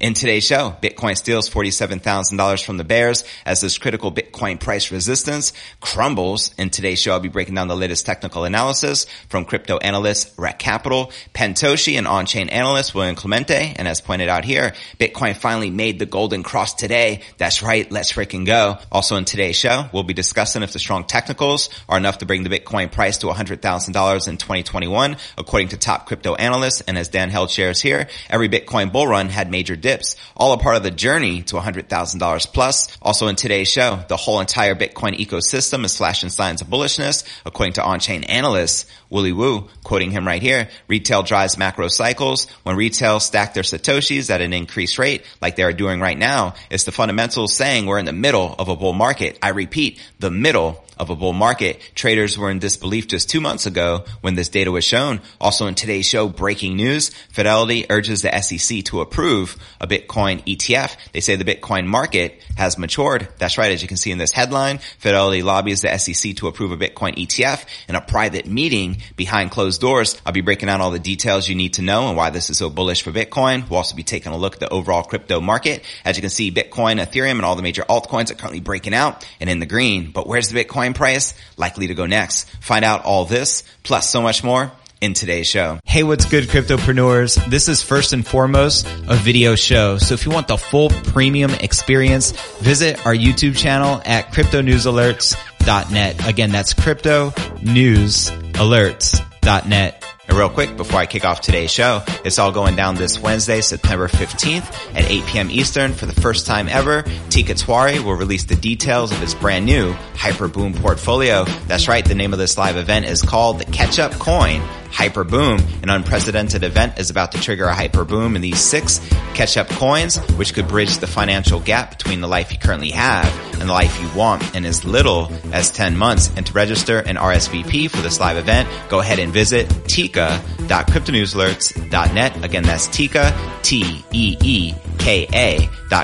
In today's show, Bitcoin steals $47,000 from the bears as this critical Bitcoin price resistance crumbles. In today's show, I'll be breaking down the latest technical analysis from crypto analyst Rekt Capital, Pentoshi, and on-chain analyst William Clemente. And as pointed out here, Bitcoin finally made the golden cross today. That's right. Let's freaking go. Also in today's show, we'll be discussing if the strong technicals are enough to bring the Bitcoin price to $100,000 in 2021, according to top crypto analysts. And as Dan Held shares here, every Bitcoin bull run had major dips, all a part of the journey to $100,000 plus. Also in today's show, the whole entire Bitcoin ecosystem is flashing signs of bullishness, according to on-chain analysts Willy Woo, quoting him right here, retail drives macro cycles. When retail stack their satoshis at an increased rate, like they are doing right now, it's the fundamentals saying we're in the middle of a bull market. I repeat, the middle of a bull market. Traders were in disbelief just two months ago when this data was shown. Also in today's show, breaking news, Fidelity urges the SEC to approve a Bitcoin ETF. They say the Bitcoin market has matured. That's right. As you can see in this headline, Fidelity lobbies the SEC to approve a Bitcoin ETF in a private meeting behind closed doors. I'll be breaking out all the details you need to know and why this is so bullish for Bitcoin. We'll also be taking a look at the overall crypto market. As you can see, Bitcoin, Ethereum, and all the major altcoins are currently breaking out and in the green. But where's the Bitcoin price? Likely to go next. Find out all this, plus so much more in today's show. Hey, what's good, cryptopreneurs? This is first and foremost a video show. So if you want the full premium experience, visit our YouTube channel at cryptonewsalerts.net. Again, that's cryptonewsalerts.net. And real quick, before I kick off today's show, it's all going down this Wednesday, September 15th at 8 p.m. Eastern. For the first time ever, Tiwari will release the details of his brand new Hyper Boom portfolio. That's right, the name of this live event is called the Catch Up Coin hyper boom. An unprecedented event is about to trigger a hyper boom in these six catch up coins, which could bridge the financial gap between the life you currently have and the life you want in as little as 10 months. And to register an RSVP for this live event, go ahead and visit teeka.cryptonewsalerts.net. Again, that's Teeka, T-E-E-K-A dot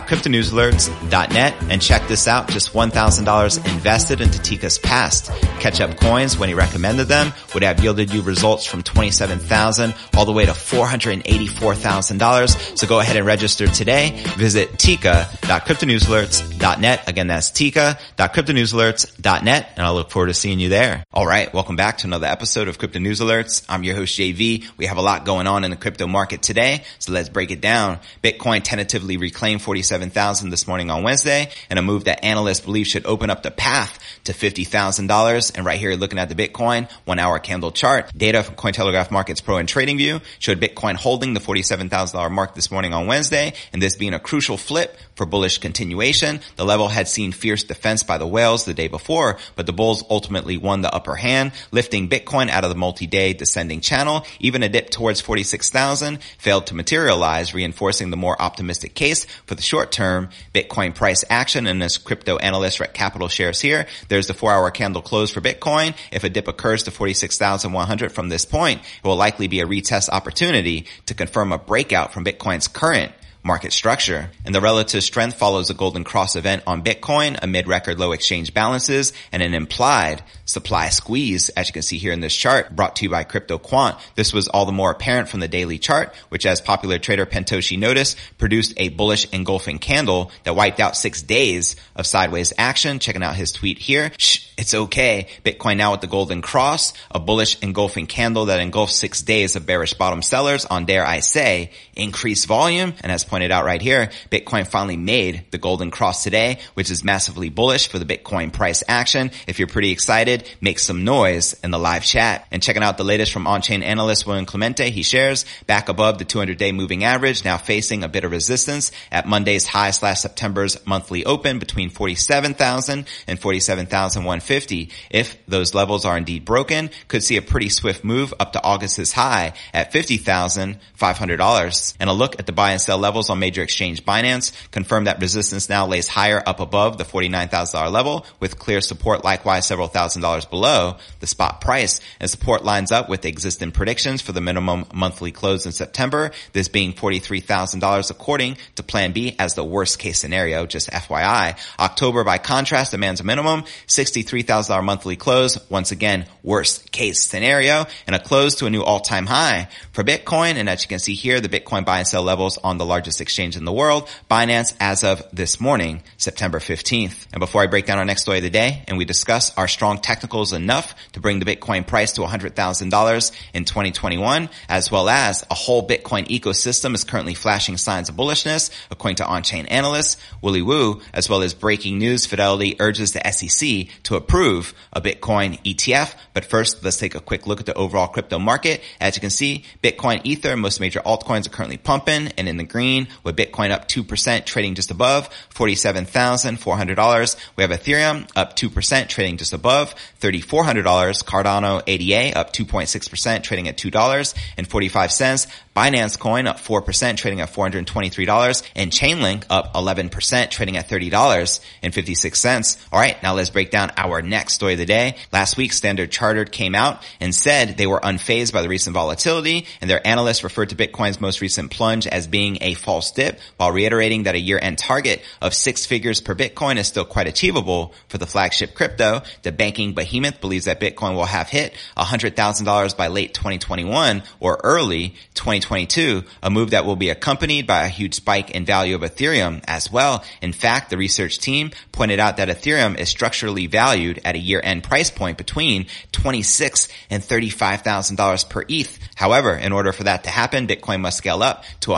cryptonewsalerts.net and check this out. Just $1,000 invested into Teeka's past catch up coins when he recommended them would have yielded you results from 27,000 all the way to $484,000. So go ahead and register today. Visit teeka.cryptonewsalerts.net. Again, that's teeka.cryptonewsalerts.net and I look forward to seeing you there. All right. Welcome back to another episode of Crypto News Alerts. I'm your host JV. We have a lot going on in the crypto market today. So let's break it down. Bitcoin reclaimed 47,000 this morning on Wednesday and a move that analysts believe should open up the path to $50,000. And right here, looking at the Bitcoin one hour candle chart, data from Cointelegraph Markets Pro and TradingView showed Bitcoin holding the $47,000 mark this morning on Wednesday and this being a crucial flip for bullish continuation. The level had seen fierce defense by the whales the day before, but the bulls ultimately won the upper hand, lifting Bitcoin out of the multi-day descending channel. Even a dip towards 46,000 failed to materialize, reinforcing the more optimistic case for the short term Bitcoin price action. And as crypto analyst Rekt Capital shares here, there's the four hour candle close for Bitcoin. If a dip occurs to 46,100 from this point, it will likely be a retest opportunity to confirm a breakout from Bitcoin's current market structure. And the relative strength follows a golden cross event on Bitcoin amid record low exchange balances and an implied supply squeeze, as you can see here in this chart brought to you by CryptoQuant. This was all the more apparent from the daily chart, which as popular trader Pentoshi noticed, produced a bullish engulfing candle that wiped out six days of sideways action. Checking out his tweet here. Shh, it's okay. Bitcoin now with the golden cross, a bullish engulfing candle that engulfs six days of bearish bottom sellers on dare I say increased volume. And as pointed out right here, Bitcoin finally made the golden cross today, which is massively bullish for the Bitcoin price action. If you're pretty excited, make some noise in the live chat. And checking out the latest from on-chain analyst William Clemente, he shares back above the 200-day moving average, now facing a bit of resistance at Monday's high slash September's monthly open between 47,000 and 47,150. If those levels are indeed broken, could see a pretty swift move up to August's high at $50,500. And a look at the buy and sell levels on major exchange Binance confirmed that resistance now lays higher up above the $49,000 level with clear support likewise several thousand dollars below the spot price. And support lines up with existing predictions for the minimum monthly close in September, this being $43,000 according to plan B as the worst case scenario, just FYI. October by contrast demands a minimum $63,000 monthly close. Once again, worst case scenario and a close to a new all-time high for Bitcoin. And as you can see here, the Bitcoin buy and sell levels on the largest exchange in the world, Binance as of this morning, September 15th. And before I break down our next story of the day and we discuss our strong technicals enough to bring the Bitcoin price to $100,000 in 2021, as well as a whole Bitcoin ecosystem is currently flashing signs of bullishness, according to on-chain analysts Willy Woo, as well as breaking news, Fidelity urges the SEC to approve a Bitcoin ETF. But first, let's take a quick look at the overall crypto market. As you can see, Bitcoin, Ether, most major altcoins are currently pumping and in the green with Bitcoin up 2% trading just above $47,400. We have Ethereum up 2% trading just above $3,400. Cardano ADA up 2.6% trading at $2.45. Binance Coin up 4% trading at $423 and Chainlink up 11% trading at $30.56. All right, now let's break down our next story of the day. Last week, Standard Chartered came out and said they were unfazed by the recent volatility and their analysts referred to Bitcoin's most recent plunge as being a false dip while reiterating that a year-end target of six figures per Bitcoin is still quite achievable for the flagship crypto. The banking behemoth believes that Bitcoin will have hit $100,000 by late 2021 or early 2022 2022, a move that will be accompanied by a huge spike in value of Ethereum as well. In fact, the research team pointed out that Ethereum is structurally valued at a year-end price point between 26 and $35,000 per ETH. However, in order for that to happen, Bitcoin must scale up to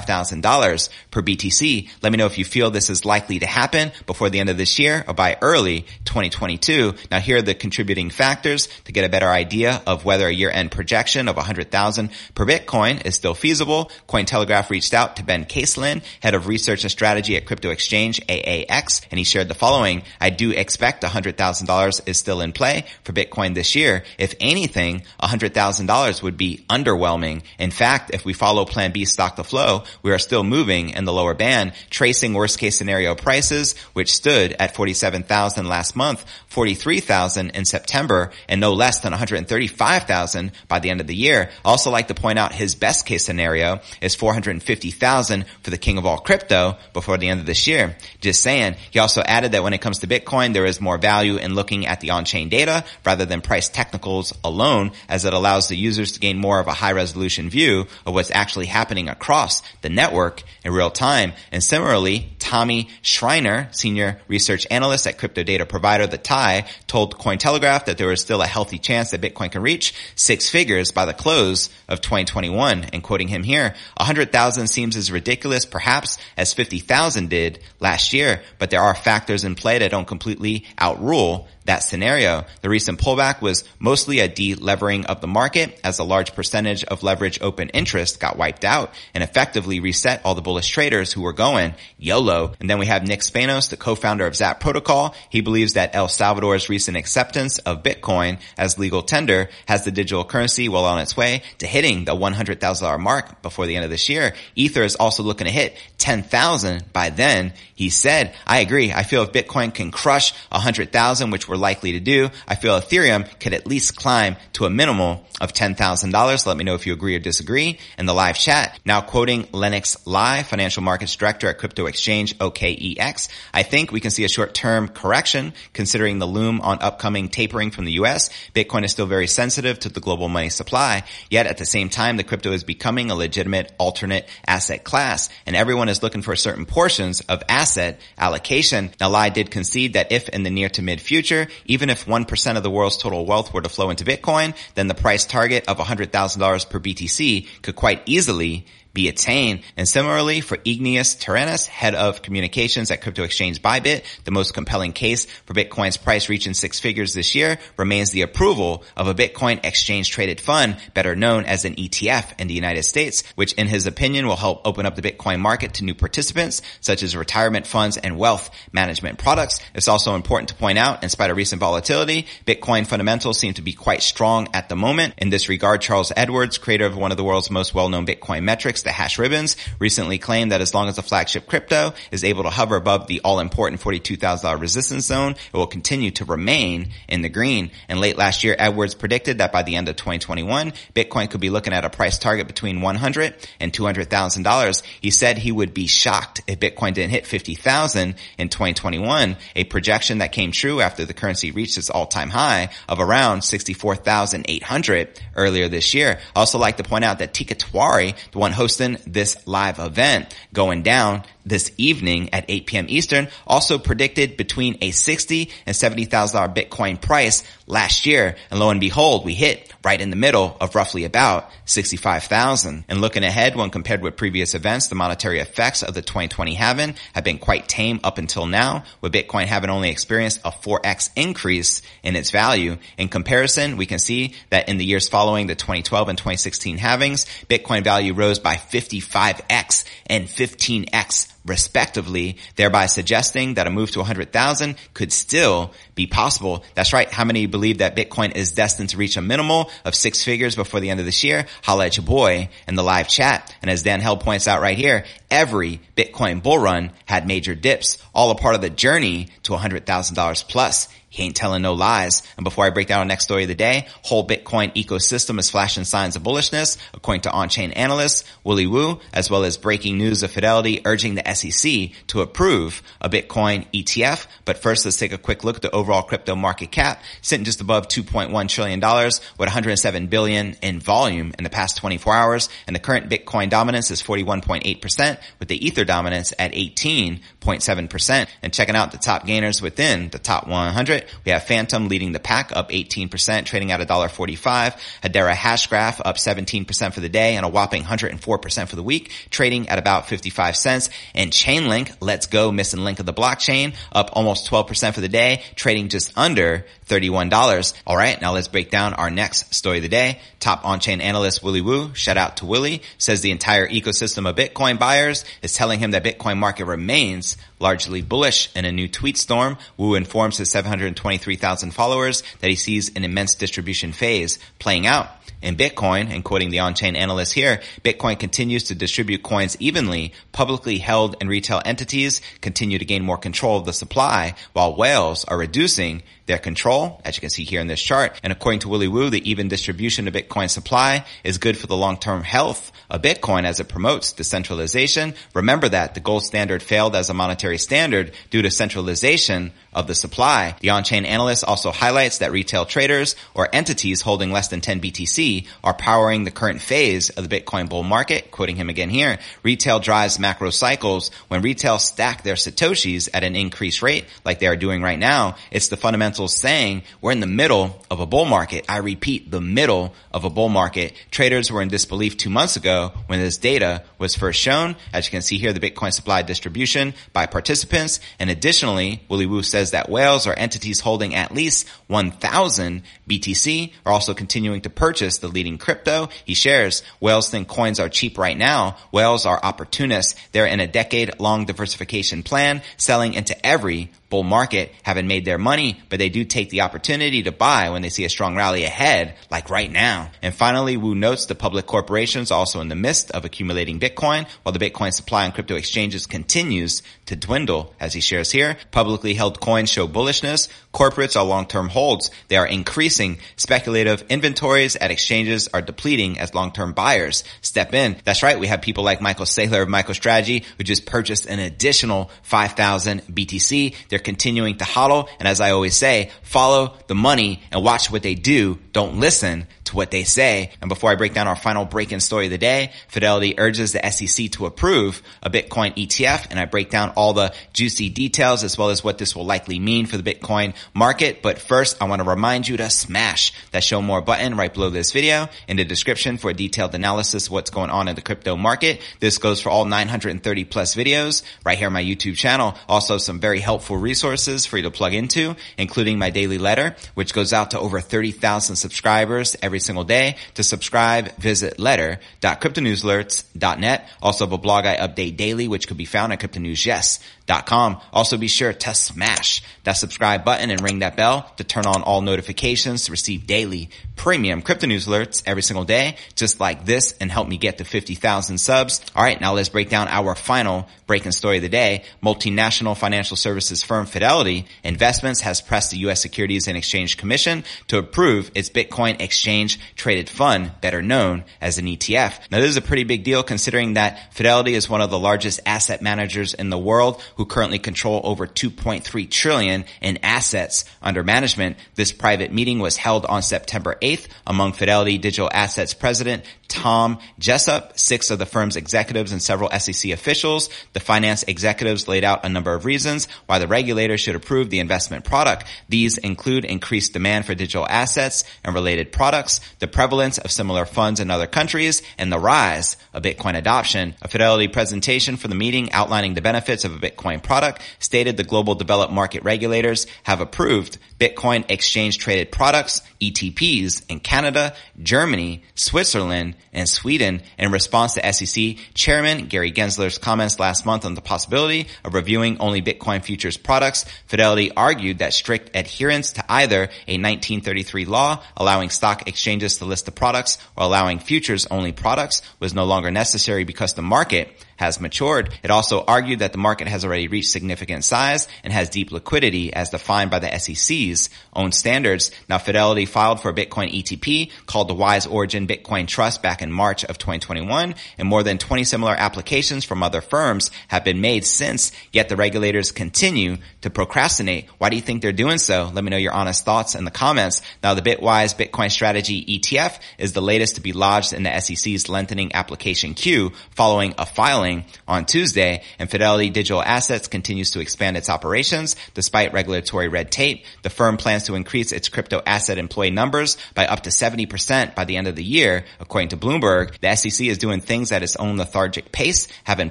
$175,000 per BTC. Let me know if you feel this is likely to happen before the end of this year or by early 2022. Now here are the contributing factors to get a better idea of whether a year-end projection of 100,000 per Bitcoin is still feasible. Cointelegraph reached out to Ben Caselin, head of research and strategy at crypto exchange AAX, and he shared the following. I do expect $100,000 is still in play for Bitcoin this year. If anything, $100,000 would be underwhelming. In fact, if we follow plan B stock to flow, we are still moving in the lower band, tracing worst case scenario prices, which stood at 47,000 last month, 43,000 in September, and no less than 135,000 by the end of the year. Also like to point out his best case scenario is 450,000 for the king of all crypto before the end of this year. Just saying. He also added that when it comes to Bitcoin, there is more value in looking at the on-chain data rather than price technicals alone as it allows the users to gain more of a high resolution view of what's actually happening across the network in real time. And similarly, Tommy Schreiner, senior research analyst at crypto data provider The TIE, told Cointelegraph that there is still a healthy chance that Bitcoin can reach six figures by the close of 2021. 2021. And quoting him here, 100,000 seems as ridiculous perhaps as 50,000 did last year, but there are factors in play that don't completely outrule that scenario. The recent pullback was mostly a de-levering of the market as a large percentage of leverage open interest got wiped out and effectively reset all the bullish traders who were going YOLO. And then we have Nick Spanos, the co-founder of Zap Protocol. He believes that El Salvador's recent acceptance of Bitcoin as legal tender has the digital currency well on its way to hitting the $100,000 mark before the end of this year. Ether is also looking to hit 10,000 by then. He said, I agree. I feel if Bitcoin can crush 100,000, which we're likely to do, I feel Ethereum could at least climb to a minimal of $10,000. Let me know if you agree or disagree in the live chat. Now quoting Lennox Lai, financial markets director at crypto exchange OKEX, I think we can see a short-term correction considering the loom on upcoming tapering from the US. Bitcoin is still very sensitive to the global money supply, yet at the same time, the crypto is becoming a legitimate alternate asset class and everyone is looking for certain portions of asset allocation. Now Lai did concede that if in the near to mid future, even if 1% of the world's total wealth were to flow into Bitcoin, then the price target of $100,000 per BTC could quite easily be attained. And similarly for Igneus Terrenus, head of communications at crypto exchange Bybit, the most compelling case for Bitcoin's price reaching six figures this year remains the approval of a Bitcoin exchange traded fund, better known as an ETF in the United States, which in his opinion will help open up the Bitcoin market to new participants, such as retirement funds and wealth management products. It's also important to point out, in spite of recent volatility, Bitcoin fundamentals seem to be quite strong at the moment. In this regard, Charles Edwards, creator of one of the world's most well-known Bitcoin metrics, the hash ribbons, recently claimed that as long as the flagship crypto is able to hover above the all-important $42,000 resistance zone, it will continue to remain in the green. And late last year, Edwards predicted that by the end of 2021, Bitcoin could be looking at a price target between 100 and $200,000. He said he would be shocked if Bitcoin didn't hit 50,000 in 2021, a projection that came true after the currency reached its all-time high of around 64,800 earlier this year. I also like to point out that Tiwari, the one hosting this live event going down this evening at 8 p.m. Eastern, also predicted between a 60 and $70,000 Bitcoin price last year. And lo and behold, we hit right in the middle of roughly about 65,000. And looking ahead, when compared with previous events, the monetary effects of the 2020 halving have been quite tame up until now, with Bitcoin having only experienced a 4x increase in its value. In comparison, we can see that in the years following the 2012 and 2016 halvings, Bitcoin value rose by 55x and 15x respectively, thereby suggesting that a move to 100,000 could still be possible. That's right. How many believe that Bitcoin is destined to reach a minimal of six figures before the end of this year? Holla at your boy in the live chat. And as Dan Held points out right here, every Bitcoin bull run had major dips, all a part of the journey to $100,000 plus. He ain't telling no lies. And before I break down our next story of the day, whole Bitcoin ecosystem is flashing signs of bullishness, according to on-chain analyst Willy Woo, as well as breaking news of Fidelity urging the SEC to approve a Bitcoin ETF. But first, let's take a quick look at the overall crypto market cap, sitting just above $2.1 trillion with 107 billion in volume in the past 24 hours. And the current Bitcoin dominance is 41.8% with the Ether dominance at 18.7%. And checking out the top gainers within the top 100, we have Fantom leading the pack up 18%, trading at $1.45. Hedera Hashgraph up 17% for the day and a whopping 104% for the week, trading at about 55 cents. And Chainlink, let's go missing link of the blockchain, up almost 12% for the day, trading just under $31. All right, now let's break down our next story of the day. Top on-chain analyst Willy Woo, shout out to Willy, says the entire ecosystem of Bitcoin buyers is telling him that Bitcoin market remains largely bullish. In a new tweet storm, Woo informs his 723,000 followers that he sees an immense distribution phase playing out in Bitcoin, and quoting the on-chain analyst here, Bitcoin continues to distribute coins evenly. Publicly held and retail entities continue to gain more control of the supply, while whales are reducing their control, as you can see here in this chart. And according to Willy Woo, the even distribution of Bitcoin supply is good for the long-term health of Bitcoin as it promotes decentralization. Remember that the gold standard failed as a monetary standard due to centralization of the supply. The on-chain analyst also highlights that retail traders or entities holding less than 10 BTC are powering the current phase of the Bitcoin bull market. Quoting him again here, retail drives macro cycles. When retail stack their Satoshis at an increased rate, like they are doing right now, it's the fundamentals saying we're in the middle of a bull market. I repeat, the middle of a bull market. Traders were in disbelief two months ago when this data was first shown. As you can see here, the Bitcoin supply distribution by participants. And additionally, Willy Woo says that whales or entities holding at least 1,000 BTC are also continuing to purchase the leading crypto. He shares, whales think coins are cheap right now. Whales are opportunists. They're in a decade long diversification plan, selling into every bull market haven't made their money, but they do take the opportunity to buy when they see a strong rally ahead, like right now. And finally, Woo notes the public corporations also in the midst of accumulating Bitcoin, while the Bitcoin supply on crypto exchanges continues to dwindle. As he shares here, publicly held coins show bullishness. Corporates are long-term holds. They are increasing. Speculative inventories at exchanges are depleting as long-term buyers step in. That's right. We have people like Michael Saylor of MicroStrategy who just purchased an additional 5,000 BTC. They're continuing to hodl. And as I always say, follow the money and watch what they do. Don't listen to what they say. And before I break down our final break-in story of the day, Fidelity urges the SEC to approve a Bitcoin ETF and I break down all the juicy details as well as what this will likely mean for the Bitcoin market. But first, I want to remind you to smash that show more button right below this video in the description for a detailed analysis of what's going on in the crypto market. This goes for all 930 plus videos right here on my YouTube channel. Also some very helpful resources for you to plug into, including my daily letter, which goes out to over 30,000 subscribers every single day. To subscribe, visit letter.cryptonewsalerts.net. Also have a blog I update daily, which could be found at cryptonewsyes.com. Also be sure to smash that subscribe button and ring that bell to turn on all notifications to receive daily premium crypto news alerts every single day, just like this and help me get to 50,000 subs. All right. Now let's break down our final breaking story of the day. Multinational financial services firm Fidelity Investments has pressed the U.S. Securities and Exchange Commission to approve its Bitcoin exchange traded fund, better known as an ETF. Now this is a pretty big deal considering that Fidelity is one of the largest asset managers in the world who currently control over 2.3 trillion in assets under management. This private meeting was held on September 8th among Fidelity Digital Assets president Tom Jessup, six of the firm's executives and several SEC officials. The finance executives laid out a number of reasons why the regulator should approve the investment product. These include increased demand for digital assets and related products, the prevalence of similar funds in other countries, and the rise of Bitcoin adoption. A Fidelity presentation for the meeting outlining the benefits of a Bitcoin product stated the global developed market regulators have approved Bitcoin exchange traded products, ETPs, in Canada, Germany, Switzerland, and Sweden in response to SEC Chairman Gary Gensler's comments last month on the possibility of reviewing only Bitcoin futures products. Fidelity argued that strict adherence to either a 1933 law allowing stock exchanges to list the products or allowing futures only products was no longer necessary because the market has matured. It also argued that the market has already reached significant size and has deep liquidity as defined by the SEC's own standards. Now Fidelity filed for a Bitcoin ETP called the Wise Origin Bitcoin Trust back in March of 2021 and more than 20 similar applications from other firms have been made since, yet the regulators continue to procrastinate. Why do you think they're doing so? Let me know your honest thoughts in the comments. Now the Bitwise Bitcoin Strategy ETF is the latest to be lodged in the SEC's lengthening application queue following a filing on Tuesday, and Fidelity Digital Assets continues to expand its operations despite regulatory red tape. The firm plans to increase its crypto asset employee numbers by up to 70% by the end of the year, according to Bloomberg. The SEC is doing things at its own lethargic pace, having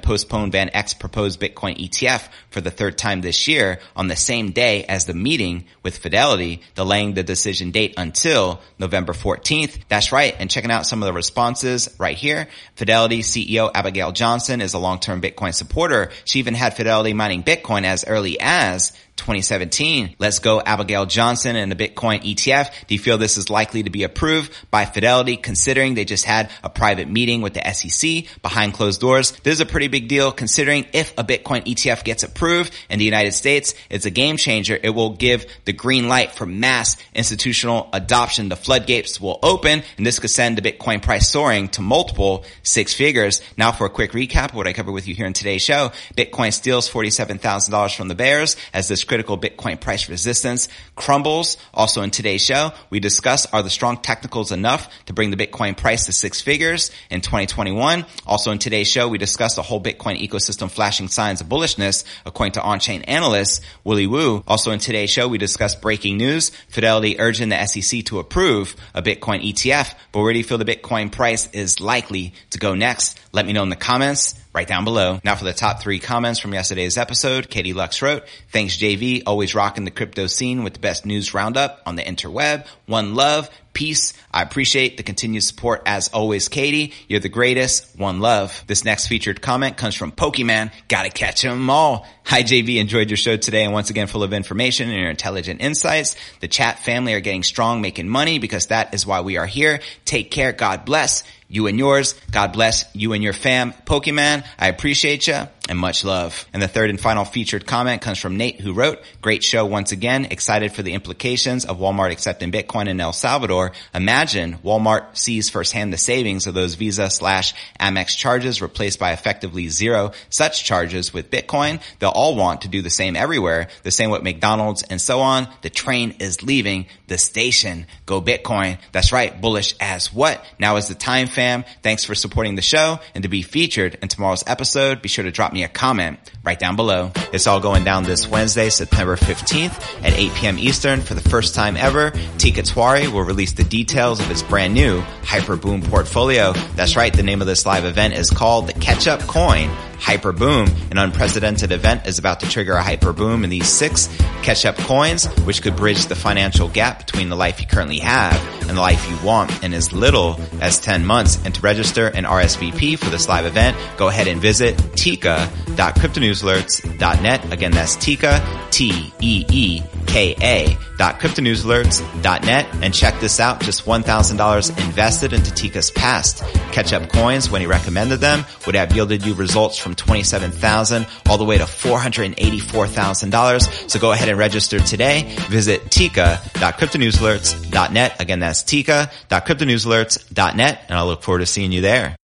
postponed Van Eck's proposed Bitcoin ETF for the third time this year on the same day as the meeting with Fidelity, delaying the decision date until November 14th. That's right. And checking out some of the responses right here. Fidelity CEO Abigail Johnson is a long-term Bitcoin supporter. She even had Fidelity mining Bitcoin as early as 2017. Let's go Abigail Johnson and the Bitcoin ETF. Do you feel this is likely to be approved by Fidelity considering they just had a private meeting with the SEC behind closed doors? This is a pretty big deal considering if a Bitcoin ETF gets approved in the United States, it's a game changer. It will give the green light for mass institutional adoption. The floodgates will open and this could send the Bitcoin price soaring to multiple six figures. Now for a quick recap of what I covered with you here in today's show, Bitcoin steals $47,000 from the bears as this critical Bitcoin price resistance crumbles. Also in today's show, we discuss are the strong technicals enough to bring the Bitcoin price to six figures in 2021. Also in today's show, we discuss the whole Bitcoin ecosystem flashing signs of bullishness according to on-chain analyst Willy Woo. Also in today's show, we discuss breaking news, Fidelity urging the SEC to approve a Bitcoin ETF. But where do you feel the Bitcoin price is likely to go next? Let me know in the comments right down below. Now for the top three comments from yesterday's episode, Katie Lux wrote, thanks JV, always rocking the crypto scene with the best news roundup on the interweb. One love, peace. I appreciate the continued support as always, Katie. You're the greatest. One love. This next featured comment comes from Pokemon. Gotta catch them all. Hi JV, enjoyed your show today and once again full of information and your intelligent insights. The chat family are getting strong, making money because that is why we are here. Take care. God bless you and yours. God bless you and your fam. Pokemon, I appreciate you. And much love. And the third and final featured comment comes from Nate who wrote, great show once again, excited for the implications of Walmart accepting Bitcoin in El Salvador. Imagine Walmart sees firsthand the savings of those Visa slash Amex charges replaced by effectively zero such charges with Bitcoin. They'll all want to do the same everywhere, the same with McDonald's and so on. The train is leaving the station. Go Bitcoin. That's right. Bullish as what? Now is the time fam. Thanks for supporting the show and to be featured in tomorrow's episode. Be sure to drop me a comment right down below. It's all going down this Wednesday, September 15th at 8 p.m. Eastern for the first time ever. Tiwari will release the details of its brand new Hyper Boom portfolio. That's right. The name of this live event is called the Catch Up Coin hyper boom. An unprecedented event is about to trigger a hyper boom in these six catch up coins, which could bridge the financial gap between the life you currently have and the life you want in as little as 10 months. And to register an RSVP for this live event, go ahead and visit teeka.cryptonewsalerts.net. Again, that's Teeka, T-E-E-K-A dot cryptonewsalerts.net and check this out. Just $1,000 invested into Teeka's past catch up coins when he recommended them would have yielded you results from 27,000 all the way to $484,000. So go ahead and register today. Visit teeka.cryptonewsalerts.net. Again, that's teeka.cryptonewsalerts.net and I look forward to seeing you there.